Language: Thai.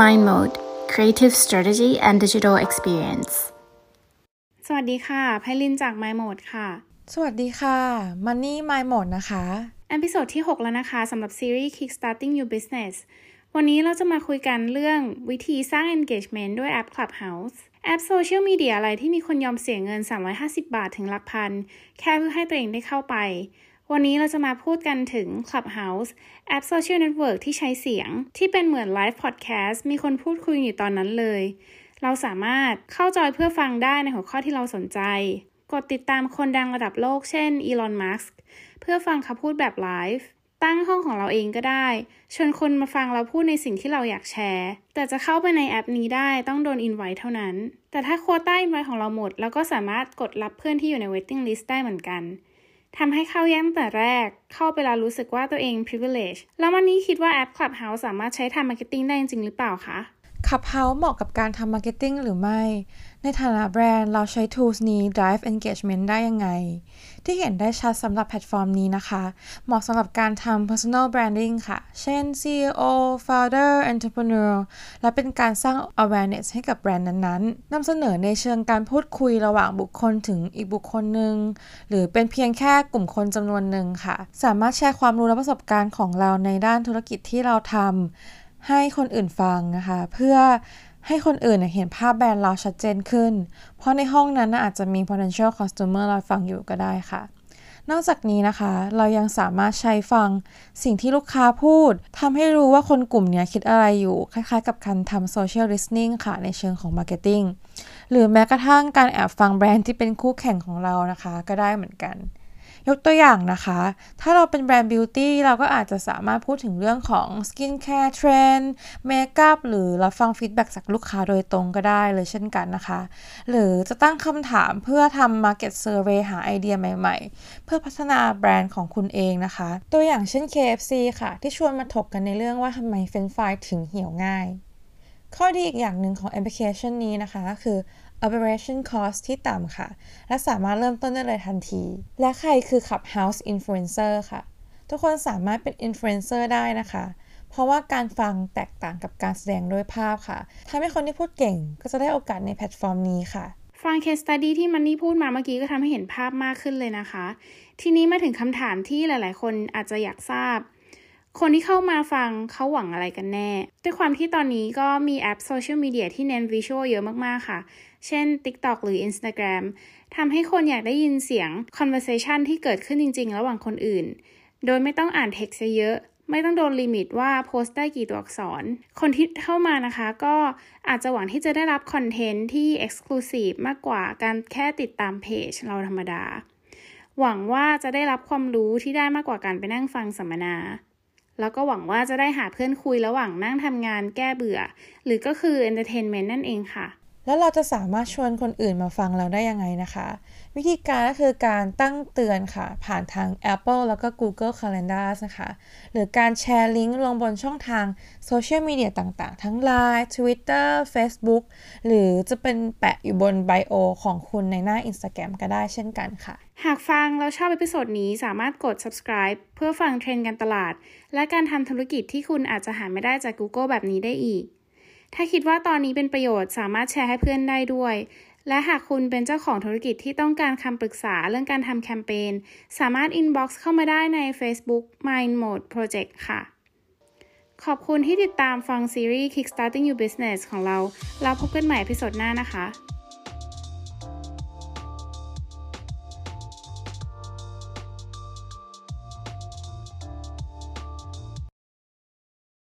Mind Mode Creative Strategy and Digital Experience สวัสดีค่ะไพลินจาก Mind Mode ค่ะ สวัสดีค่ะ มันนี่ Mind Mode นะคะ episode ที่ 6 แล้วนะคะสำหรับซีรีส์ Kickstarting Your Business วันนี้เราจะมาคุยกันเรื่องวิธีสร้าง engagement ด้วยแอป Clubhouse แอปโซเชียลมีเดียอะไรที่มีคนยอมเสียเงิน 350 บาทถึงหลักพัน แค่เพื่อให้ตัวเองได้เข้าไป วันนี้เราจะมาพูดกันถึง Clubhouse แอปโซเชียลเน็ตเวิร์กที่ใช้เสียง ที่เป็นเหมือน live podcast มีคนพูดคุยอยู่ตอนนั้นเลย เราสามารถเข้าจอยเพื่อฟังได้ในหัวข้อที่เราสนใจ กดติดตามคนดังระดับโลกเช่นอีลอนมัสก์เพื่อฟังเขาพูดแบบไลฟ์ตั้งห้องของเราเองก็ได้ ชวนคนมาฟังเราพูดในสิ่งที่เราอยากแชร์ แต่จะเข้าไปในแอปนี้ได้ต้องโดนอินไว้เท่านั้น แต่ถ้าโควต้าอินไว้ของเราหมดเราก็สามารถกดรับเพื่อนที่อยู่ใน waiting list ได้เหมือนกัน ทำให้เข้ายากแต่แรก เข้าไปแล้วรู้สึกว่าตัวเอง privilege แล้ววันนี้คิดว่าแอป Clubhouse สามารถใช้ทำ marketing ได้จริงหรือเปล่าคะ Clubhouse เหมาะกับการทำ marketing หรือไม่ ในฐานะแบรนด์เราใช้ tools นี้ drive engagement ได้ยังไง ที่เห็นได้ชัดสำหรับแพลตฟอร์มนี้นะคะ เหมาะสำหรับการทำ personal branding ค่ะ เช่น CEO founder entrepreneur และเป็นการสร้าง awareness ให้กับแบรนด์นั้นๆนำเสนอในเชิงการพูดคุยระหว่างบุคคลถึงอีกบุคคลหนึ่ง หรือเป็นเพียงแค่กลุ่มคนจำนวนหนึ่งค่ะ สามารถแชร์ความรู้และประสบการณ์ของเราในด้านธุรกิจที่เราทำ ให้คนอื่นฟังนะคะเพื่อให้คนอื่นเห็นภาพแบรนด์เราชัดเจนขึ้น เพราะในห้องนั้นอาจจะมี potential customer เราฟังอยู่ก็ได้ค่ะ นอกจากนี้นะคะ เรายังสามารถใช้ฟังสิ่งที่ลูกค้าพูดทำให้รู้ว่าคนกลุ่มนี้คิดอะไรอยู่ คล้ายๆ กับการทำ social listening ค่ะในเชิงของ marketing หรือแม้กระทั่งการแอบฟังแบรนด์ที่เป็นคู่แข่งของเรานะคะ ก็ได้เหมือนกัน ยกตัวอย่างนะคะ ถ้าเราเป็นแบรนด์ beauty เราก็อาจจะสามารถพูดถึงเรื่องของ skincare เทรนด์ makeup หรือรับฟัง feedback จากลูกค้าโดยตรงก็ได้เลยเช่นกันนะคะ หรือจะตั้งคำถามเพื่อทำ Market Survey หาไอเดียใหม่ๆ เพื่อพัฒนาแบรนด์ของคุณเองนะคะ ตัวอย่างเช่น KFC ค่ะ ที่ชวนมาถกกันในเรื่องว่าทำไม french fries ถึงเหี่ยวง่าย ข้อดีอีกอย่างหนึ่งของแอปพลิเคชันนี้นะคะ คือ operation cost ที่ต่ำค่ะ และสามารถเริ่มต้นได้เลยทันที และใครคือ Clubhouse Influencer ค่ะ ทุกคนสามารถเป็น Influencer ได้นะคะเพราะว่าการฟังแตกต่างกับการแสดงด้วยภาพค่ะ ทำให้คนที่พูดเก่งก็จะได้โอกาสในแพลตฟอร์มนี้ค่ะ ฟัง case study ที่มันนี่พูดมาเมื่อกี้ก็ทำให้เห็นภาพมากขึ้นเลยนะคะ ทีนี้มาถึงคำถามที่หลาย ๆ คนอาจจะอยากทราบ คนที่เข้ามาฟังเขาหวังอะไรกันแน่ ด้วยความที่ตอนนี้ก็มีแอปโซเชียลมีเดียที่เน้น visual เยอะมากๆค่ะ เช่น TikTok หรือ Instagram ทำให้คนอยากได้ยินเสียง conversation ที่เกิดขึ้นจริง ๆ ระหว่างคนอื่น โดยไม่ต้องอ่าน text เยอะไม่ต้องโดน limit ว่าโพสต์ได้กี่ตัวอักษร คนที่เข้ามานะคะก็อาจจะหวังที่จะได้รับคอนเทนต์ที่ Exclusive มากกว่าการแค่ติดตามเพจเราธรรมดา หวังว่าจะได้รับความรู้ที่ได้มากกว่าการไปนั่งฟังสัมมนา แล้วก็หวังว่าจะได้หาเพื่อนคุยระหว่างนั่งทำงานแก้เบื่อ หรือก็คือ entertainment นั่นเองค่ะ แล้วเราจะสามารถชวนคนอื่นมาฟังเราได้ยังไงนะคะ วิธีการก็คือการตั้งเตือนค่ะ ผ่านทาง Apple แล้วก็ Google Calendar นะคะ หรือการแชร์ลิงก์ลงบนช่องทางโซเชียลมีเดียต่างๆ ทั้ง Line Twitter Facebook หรือจะเป็นแปะอยู่บนไบโอของคุณในหน้า Instagram ก็ได้เช่นกันค่ะ หากฟังแล้วชอบ episode นี้สามารถกด subscribe เพื่อฟังเทรนด์การตลาด และการทำธุรกิจที่คุณอาจจะหาไม่ได้จาก Google แบบนี้ได้อีก ถ้าคิดว่าตอนนี้เป็นประโยชน์สามารถแชร์ให้เพื่อนได้ด้วย และหากคุณเป็นเจ้าของธุรกิจที่ต้องการคำปรึกษาเรื่องการทำแคมเปญ สามารถ inbox เข้ามาได้ใน Facebook Mind Mode Project ค่ะ ขอบคุณที่ติดตามฟังซีรีส์ Kickstarting Your Business ของเรา เราพบกันใหม่พิสดหน้านะคะ